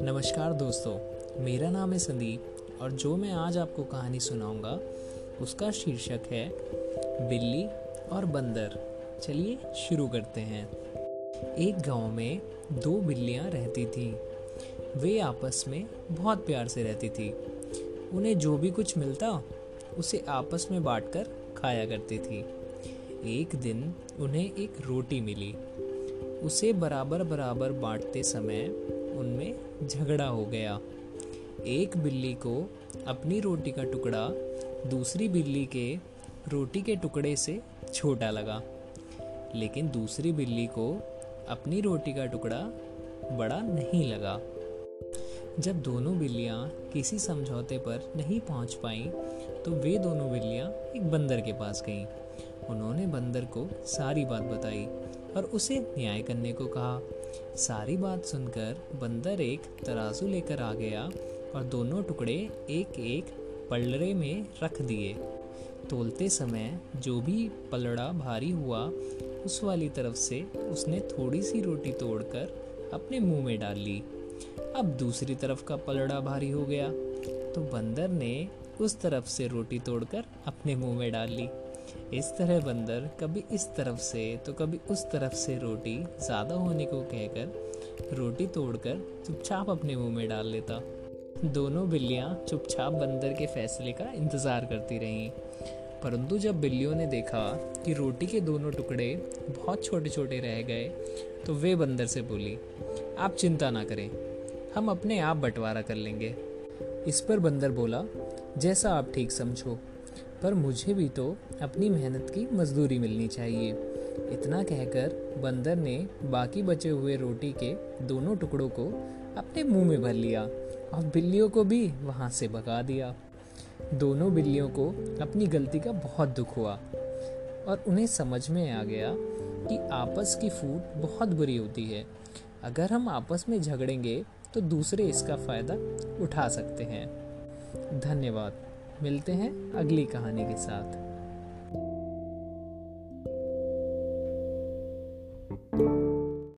नमस्कार दोस्तों, मेरा नाम है संदीप और जो मैं आज आपको कहानी सुनाऊँगा, उसका शीर्षक है बिल्ली और बंदर। चलिए शुरू करते हैं। एक गाँव में दो बिल्लियाँ रहती थीं। वे आपस में बहुत प्यार से रहती थी। उन्हें जो भी कुछ मिलता, उसे आपस में बांटकर खाया करती थी। एक दिन उन्हें एक रोटी मिली। उसे बराबर बराबर बांटते समय उनमें झगड़ा हो गया। एक बिल्ली को अपनी रोटी का टुकड़ा दूसरी बिल्ली के रोटी के टुकड़े से छोटा लगा। लेकिन दूसरी बिल्ली को अपनी रोटी का टुकड़ा बड़ा नहीं लगा। जब दोनों बिल्लियाँ किसी समझौते पर नहीं पहुँच पाईं तो वे दोनों बिल्लियाँ एक बंदर के पास गईं। उन्होंने बंदर को सारी बात बताई और उसे न्याय करने को कहा। सारी बात सुनकर बंदर एक तराजू लेकर आ गया और दोनों टुकड़े एक एक पलड़े में रख दिए। तोलते समय जो भी पलड़ा भारी हुआ, उस वाली तरफ़ से उसने थोड़ी सी रोटी तोड़कर अपने मुँह में डाल ली। अब दूसरी तरफ़ का पलड़ा भारी हो गया तो बंदर ने उस तरफ़ से रोटी तोड़कर अपने मुँह में डाल ली। इस तरह बंदर कभी इस तरफ़ से तो कभी उस तरफ़ से रोटी ज़्यादा होने को कहकर रोटी तोड़कर चुपचाप अपने मुँह में डाल लेता। दोनों बिल्लियाँ चुपचाप बंदर के फैसले का इंतज़ार करती रहीं। परंतु जब बिल्लियों ने देखा कि रोटी के दोनों टुकड़े बहुत छोटे छोटे रह गए तो वे बंदर से बोली, आप चिंता ना करें, हम अपने आप बंटवारा कर लेंगे। इस पर बंदर बोला, जैसा आप ठीक समझो। पर मुझे भी तो अपनी मेहनत की मजदूरी मिलनी चाहिए। इतना कहकर बंदर ने बाकी बचे हुए रोटी के दोनों टुकड़ों को अपने मुँह में भर लिया और बिल्लियों को भी वहाँ से भगा दिया। दोनों बिल्लियों को अपनी गलती का बहुत दुख हुआ और उन्हें समझ में आ गया कि आपस की फूट बहुत बुरी होती है। अगर हम आपस में झगड़ेंगे तो दूसरे इसका फ़ायदा उठा सकते हैं। धन्यवाद। मिलते हैं अगली कहानी के साथ।